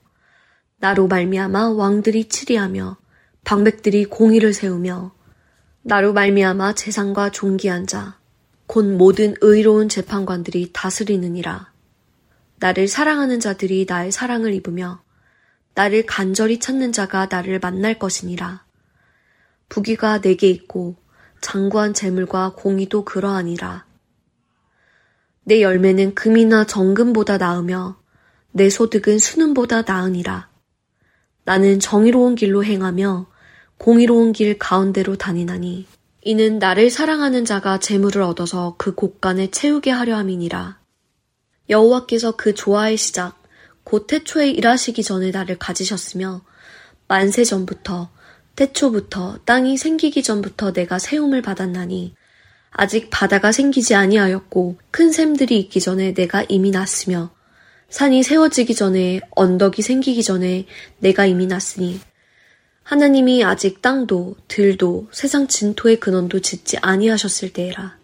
S4: 나로 말미암아 왕들이 치리하며 방백들이 공의를 세우며 나로 말미암아 재상과 존귀한 자, 곧 모든 의로운 재판관들이 다스리느니라. 나를 사랑하는 자들이 나의 사랑을 입으며 나를 간절히 찾는 자가 나를 만날 것이니라. 부귀가 내게 있고 장구한 재물과 공의도 그러하니라. 내 열매는 금이나 정금보다 나으며 내 소득은 수능보다 나으니라. 나는 정의로운 길로 행하며 공의로운 길 가운데로 다니나니 이는 나를 사랑하는 자가 재물을 얻어서 그 곳간에 채우게 하려 함이니라. 여호와께서 그 조화의 시작 곧 태초에 일하시기 전에 나를 가지셨으며 만세 전부터 태초부터 땅이 생기기 전부터 내가 세움을 받았나니 아직 바다가 생기지 아니하였고 큰 샘들이 있기 전에 내가 이미 났으며 산이 세워지기 전에 언덕이 생기기 전에 내가 이미 났으니 하나님이 아직 땅도 들도 세상 진토의 근원도 짓지 아니하셨을 때에라.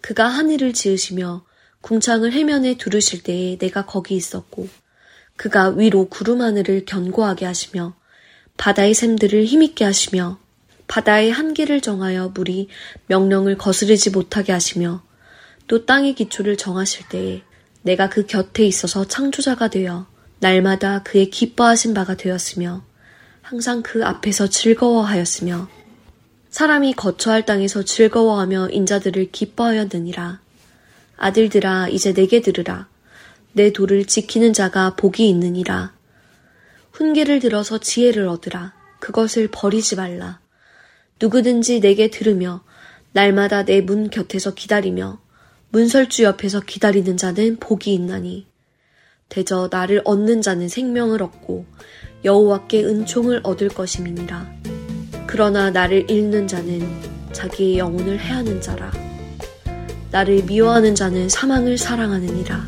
S4: 그가 하늘을 지으시며 궁창을 해면에 두르실 때에 내가 거기 있었고 그가 위로 구름 하늘을 견고하게 하시며 바다의 샘들을 힘있게 하시며 바다의 한계를 정하여 물이 명령을 거스르지 못하게 하시며 또 땅의 기초를 정하실 때에 내가 그 곁에 있어서 창조자가 되어 날마다 그의 기뻐하신 바가 되었으며 항상 그 앞에서 즐거워하였으며 사람이 거처할 땅에서 즐거워하며 인자들을 기뻐하였느니라. 아들들아 이제 내게 들으라. 내 도를 지키는 자가 복이 있느니라. 훈계를 들어서 지혜를 얻으라. 그것을 버리지 말라. 누구든지 내게 들으며 날마다 내 문 곁에서 기다리며 문설주 옆에서 기다리는 자는 복이 있나니 대저 나를 얻는 자는 생명을 얻고 여호와께 은총을 얻을 것임이니라. 그러나 나를 잃는 자는 자기의 영혼을 해하는 자라. 나를 미워하는 자는 사망을 사랑하느니라.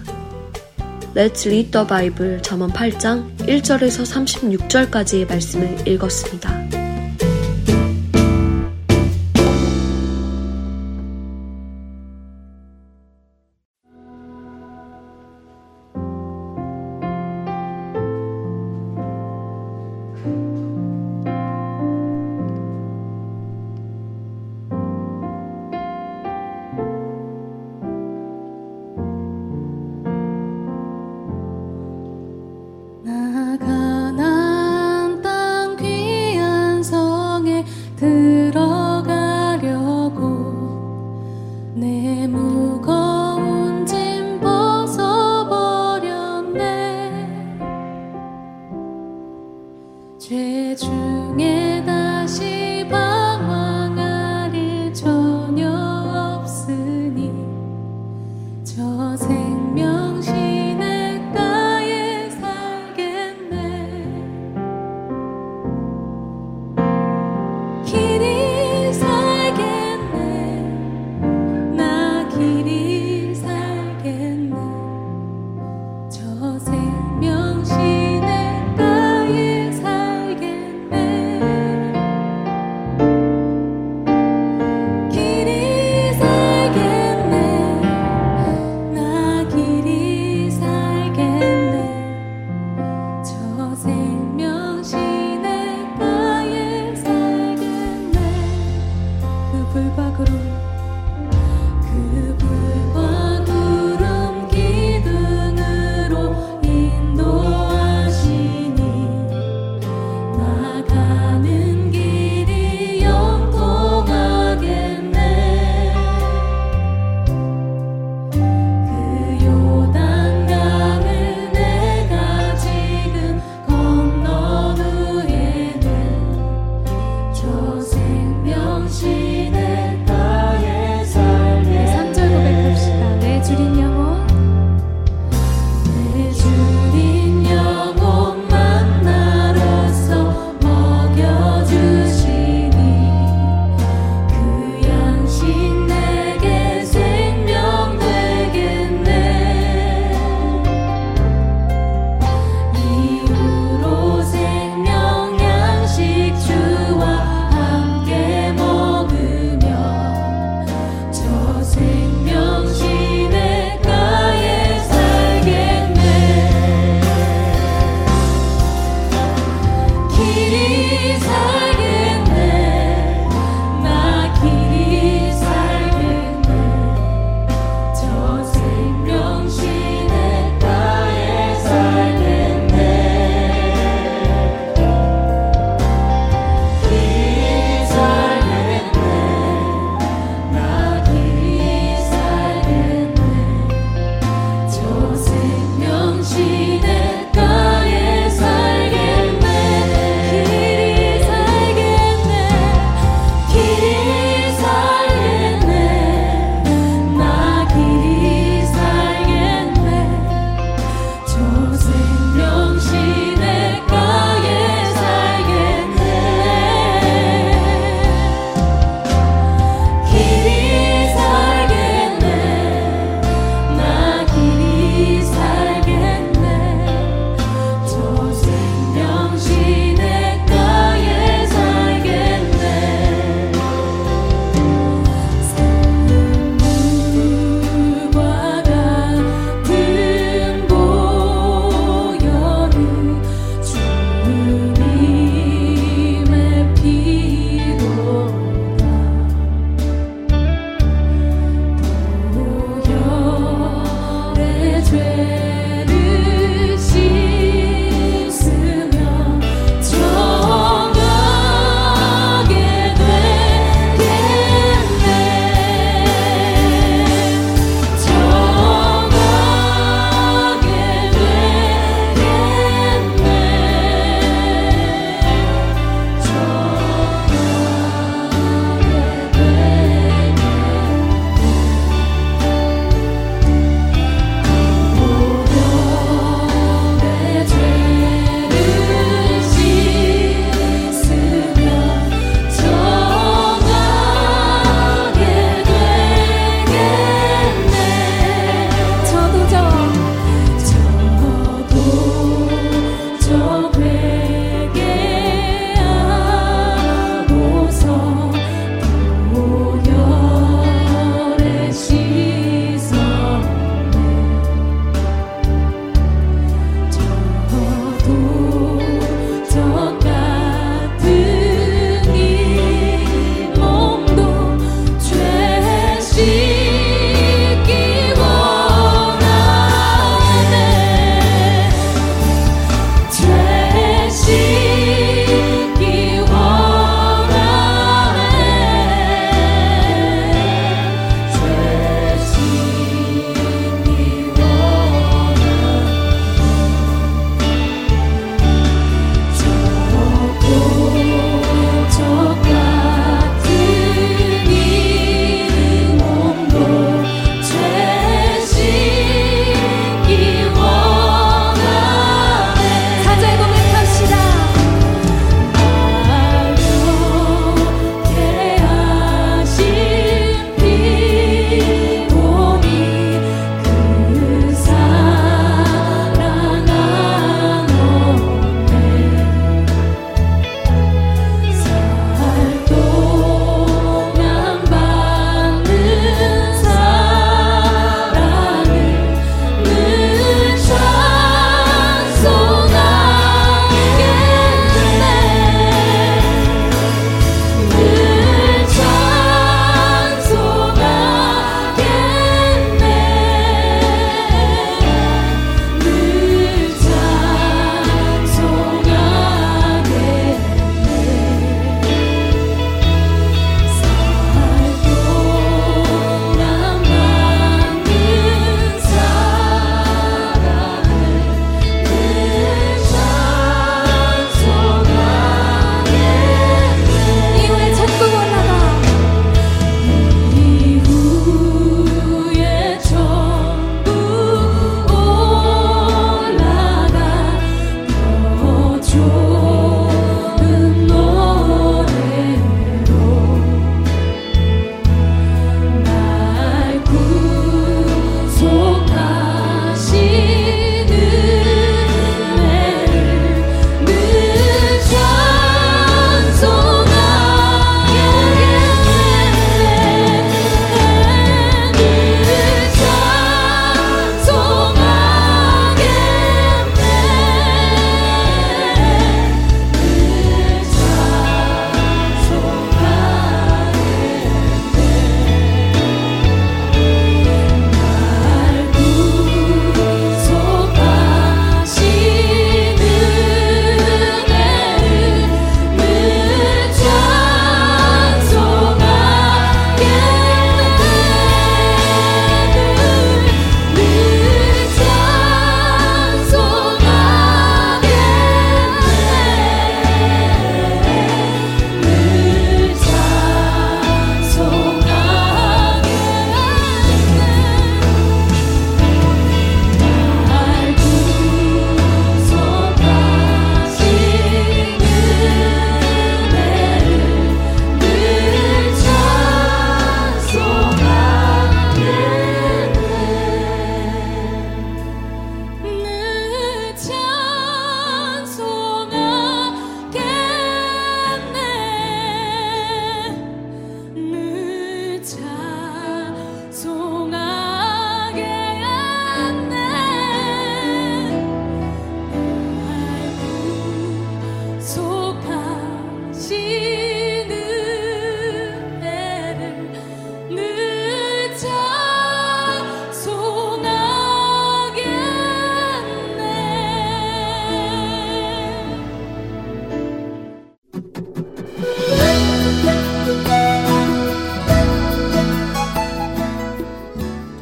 S4: Let's read the Bible 잠언 8장 1절에서 36절까지의 말씀을 읽었습니다.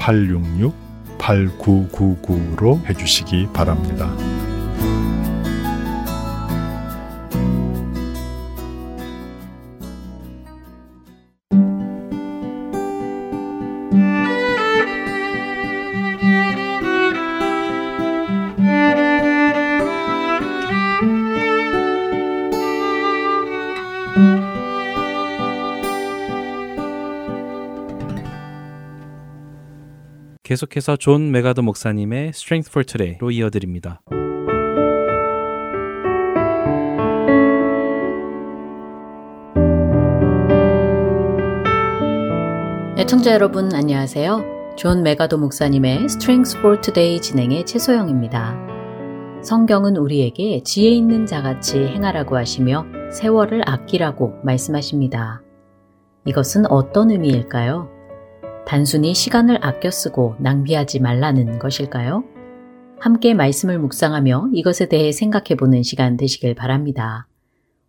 S5: 602-866-8999로 해주시기 바랍니다.
S1: 계속해서 존 맥아더 목사님의 Strength for Today로 이어드립니다.
S6: 애청자 여러분 안녕하세요. 존 맥아더 목사님의 Strength for Today 진행의 최소영입니다. 성경은 우리에게 지혜 있는 자같이 행하라고 하시며 세월을 아끼라고 말씀하십니다. 이것은 어떤 의미일까요? 단순히 시간을 아껴 쓰고 낭비하지 말라는 것일까요? 함께 말씀을 묵상하며 이것에 대해 생각해 보는 시간 되시길 바랍니다.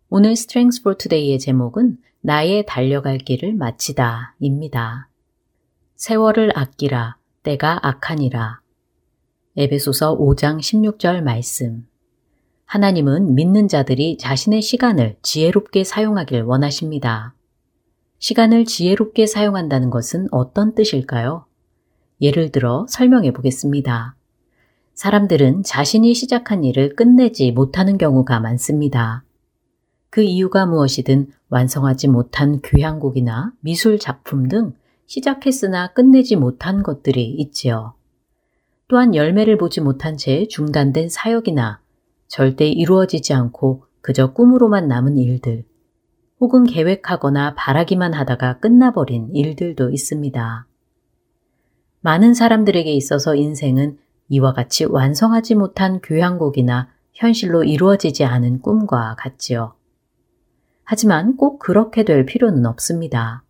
S6: 오늘 Strengths for Today의 제목은 나의 달려갈 길을 마치다 입니다. 세월을 아끼라, 때가 악하니라. 에베소서 5장 16절 말씀. 하나님은 믿는 자들이 자신의 시간을 지혜롭게 사용하길 원하십니다. 시간을 지혜롭게 사용한다는 것은 어떤 뜻일까요? 예를 들어 설명해 보겠습니다. 사람들은 자신이 시작한 일을 끝내지 못하는 경우가 많습니다. 그 이유가 무엇이든 완성하지 못한 교향곡이나 미술 작품 등 시작했으나 끝내지 못한 것들이 있지요. 또한 열매를 보지 못한 채 중단된 사역이나 절대 이루어지지 않고 그저 꿈으로만 남은 일들, 혹은 계획하거나 바라기만 하다가 끝나버린 일들도 있습니다. 많은 사람들에게 있어서 인생은 이와 같이 완성하지 못한 교향곡이나 현실로 이루어지지 않은 꿈과 같지요. 하지만 꼭 그렇게 될 필요는 없습니다.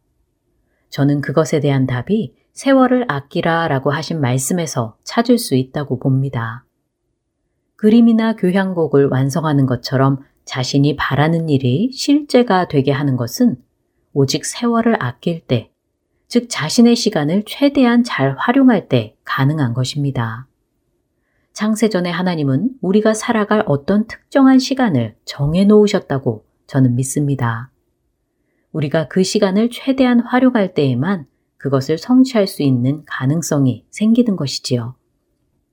S6: 저는 그것에 대한 답이 세월을 아끼라 라고 하신 말씀에서 찾을 수 있다고 봅니다. 그림이나 교향곡을 완성하는 것처럼 자신이 바라는 일이 실제가 되게 하는 것은 오직 세월을 아낄 때, 즉 자신의 시간을 최대한 잘 활용할 때 가능한 것입니다. 창세전에 하나님은 우리가 살아갈 어떤 특정한 시간을 정해 놓으셨다고 저는 믿습니다. 우리가 그 시간을 최대한 활용할 때에만 그것을 성취할 수 있는 가능성이 생기는 것이지요.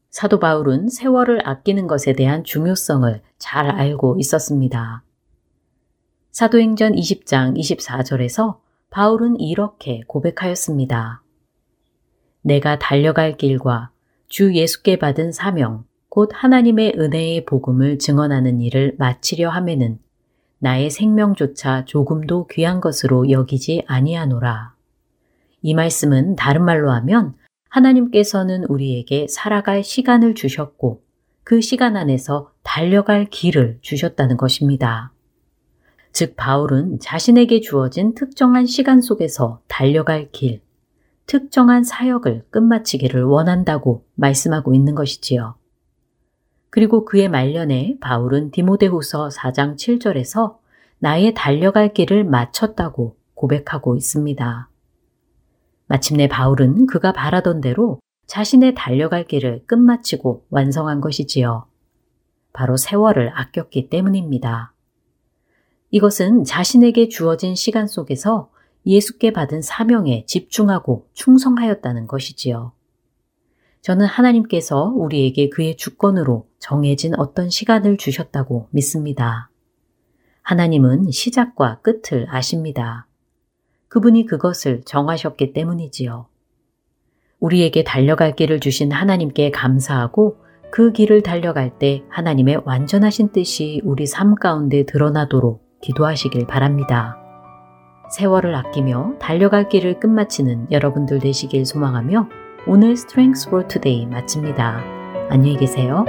S6: 사도 바울은 세월을 아끼는 것에 대한 중요성을 잘 알고 있었습니다. 사도행전 20장 24절에서 바울은 이렇게 고백하였습니다. 내가 달려갈 길과 주 예수께 받은 사명, 곧 하나님의 은혜의 복음을 증언하는 일을 마치려 함에는 나의 생명조차 조금도 귀한 것으로 여기지 아니하노라. 이 말씀은 다른 말로 하면 하나님께서는 우리에게 살아갈 시간을 주셨고 그 시간 안에서 달려갈 길을 주셨다는 것입니다. 즉, 바울은 자신에게 주어진 특정한 시간 속에서 달려갈 길, 특정한 사역을 끝마치기를 원한다고 말씀하고 있는 것이지요. 그리고 그의 말년에 바울은 디모데후서 4장 7절에서 나의 달려갈 길을 마쳤다고 고백하고 있습니다. 마침내 바울은 그가 바라던 대로 자신의 달려갈 길을 끝마치고 완성한 것이지요. 바로 세월을 아꼈기 때문입니다. 이것은 자신에게 주어진 시간 속에서 예수께 받은 사명에 집중하고 충성하였다는 것이지요. 저는 하나님께서 우리에게 그의 주권으로 정해진 어떤 시간을 주셨다고 믿습니다. 하나님은 시작과 끝을 아십니다. 그분이 그것을 정하셨기 때문이지요. 우리에게 달려갈 길을 주신 하나님께 감사하고 그 길을 달려갈 때 하나님의 완전하신 뜻이 우리 삶 가운데 드러나도록 기도하시길 바랍니다. 세월을 아끼며 달려갈 길을 끝마치는 여러분들 되시길 소망하며 오늘 Strengths for Today 마칩니다. 안녕히 계세요.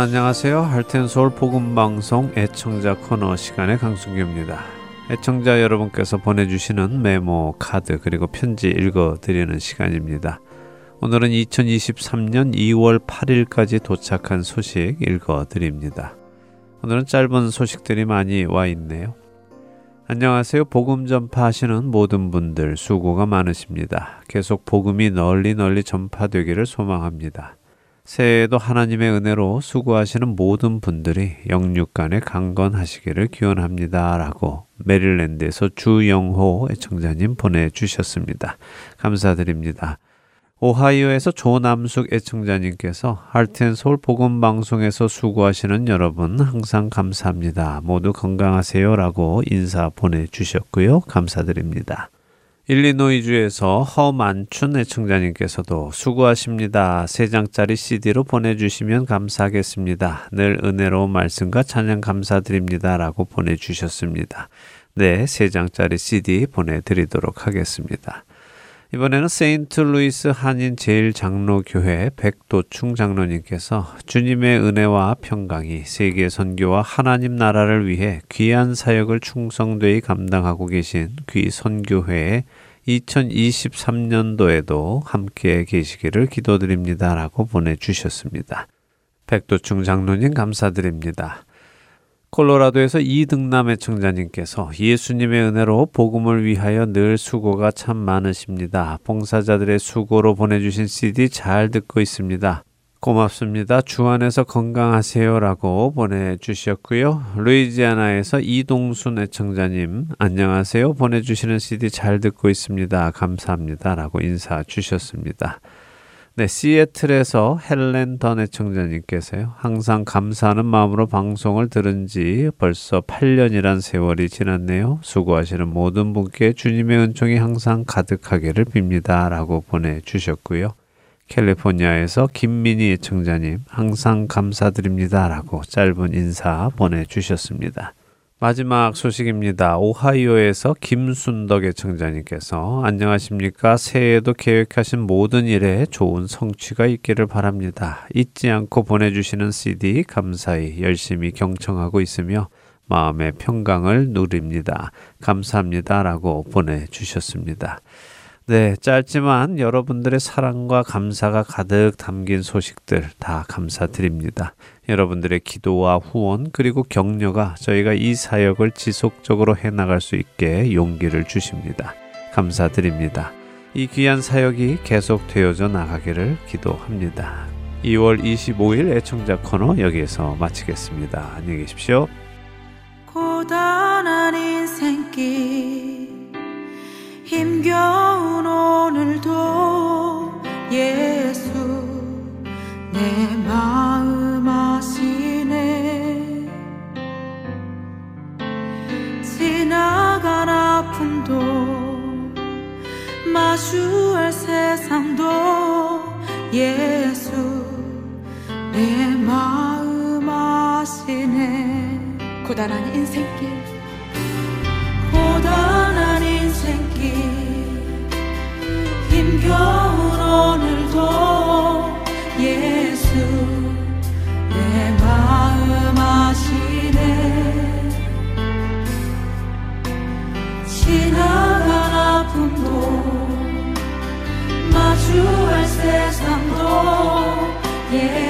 S7: 안녕하세요. 할텐서울 복음방송 애청자 코너 시간의 강승규입니다. 애청자 여러분께서 보내주시는 메모, 카드 그리고 편지 읽어드리는 시간입니다. 오늘은 2023년 2월 8일까지 도착한 소식 읽어드립니다. 오늘은 짧은 소식들이 많이 와 있네요. 안녕하세요. 복음 전파하시는 모든 분들 수고가 많으십니다. 계속 복음이 널리 널리 전파되기를 소망합니다. 새해에도 하나님의 은혜로 수고하시는 모든 분들이 영육간에 강건하시기를 기원합니다. 라고 메릴랜드에서 주영호 애청자님 보내주셨습니다. 감사드립니다. 오하이오에서 조남숙 애청자님께서 할텐서울 복음방송에서 수고하시는 여러분 항상 감사합니다. 모두 건강하세요. 라고 인사 보내주셨고요. 감사드립니다. 일리노이주에서 허만춘 애청자님께서도 수고하십니다. 세 장짜리 CD로 보내주시면 감사하겠습니다. 늘 은혜로운 말씀과 찬양 감사드립니다. 라고 보내주셨습니다. 네, 세 장짜리 CD 보내드리도록 하겠습니다. 이번에는 세인트 루이스 한인 제일장로교회 백도충 장로님께서 주님의 은혜와 평강이 세계 선교와 하나님 나라를 위해 귀한 사역을 충성되이 감당하고 계신 귀 선교회에 2023년도에도 함께 계시기를 기도드립니다 라고 보내주셨습니다. 백도충 장로님 감사드립니다. 콜로라도에서 이등남의 청자님께서 예수님의 은혜로 복음을 위하여 늘 수고가 참 많으십니다. 봉사자들의 수고로 보내주신 CD 잘 듣고 있습니다. 고맙습니다. 주 안에서 건강하세요라고 보내주셨고요. 루이지아나에서 이동순 애청자님 안녕하세요. 보내주시는 CD 잘 듣고 있습니다. 감사합니다라고 인사 주셨습니다. 네, 시애틀에서 헬렌 던 애청자님께서요. 항상 감사하는 마음으로 방송을 들은 지 벌써 8년이란 세월이 지났네요. 수고하시는 모든 분께 주님의 은총이 항상 가득하기를 빕니다. 라고 보내주셨고요. 캘리포니아에서 김민희 애청자님 항상 감사드립니다. 라고 짧은 인사 보내주셨습니다. 마지막 소식입니다. 오하이오에서 김순덕 애청자님께서 안녕하십니까. 새해에도 계획하신 모든 일에 좋은 성취가 있기를 바랍니다. 잊지 않고 보내주시는 CD 감사히 열심히 경청하고 있으며 마음의 평강을 누립니다. 감사합니다. 라고 보내주셨습니다. 네, 짧지만 여러분들의 사랑과 감사가 가득 담긴 소식들 다 감사드립니다. 여러분들의 기도와 후원 그리고 격려가 저희가 이 사역을 지속적으로 해나갈 수 있게 용기를 주십니다. 감사드립니다. 이 귀한 사역이 계속 되어져 나가기를 기도합니다. 2월 25일 애청자 코너 여기에서 마치겠습니다. 안녕히 계십시오. 고단한 인생길 힘겨운 오늘도 예수 내 마음 아시네. 지나간 아픔도 마주할 세상도 예수 내 마음 아시네. 고단한 인생길 고단한 인생길. 힘겨운 오늘도 예수 내 마음 아시네. 지나간 아픔도 마주할 세상도 예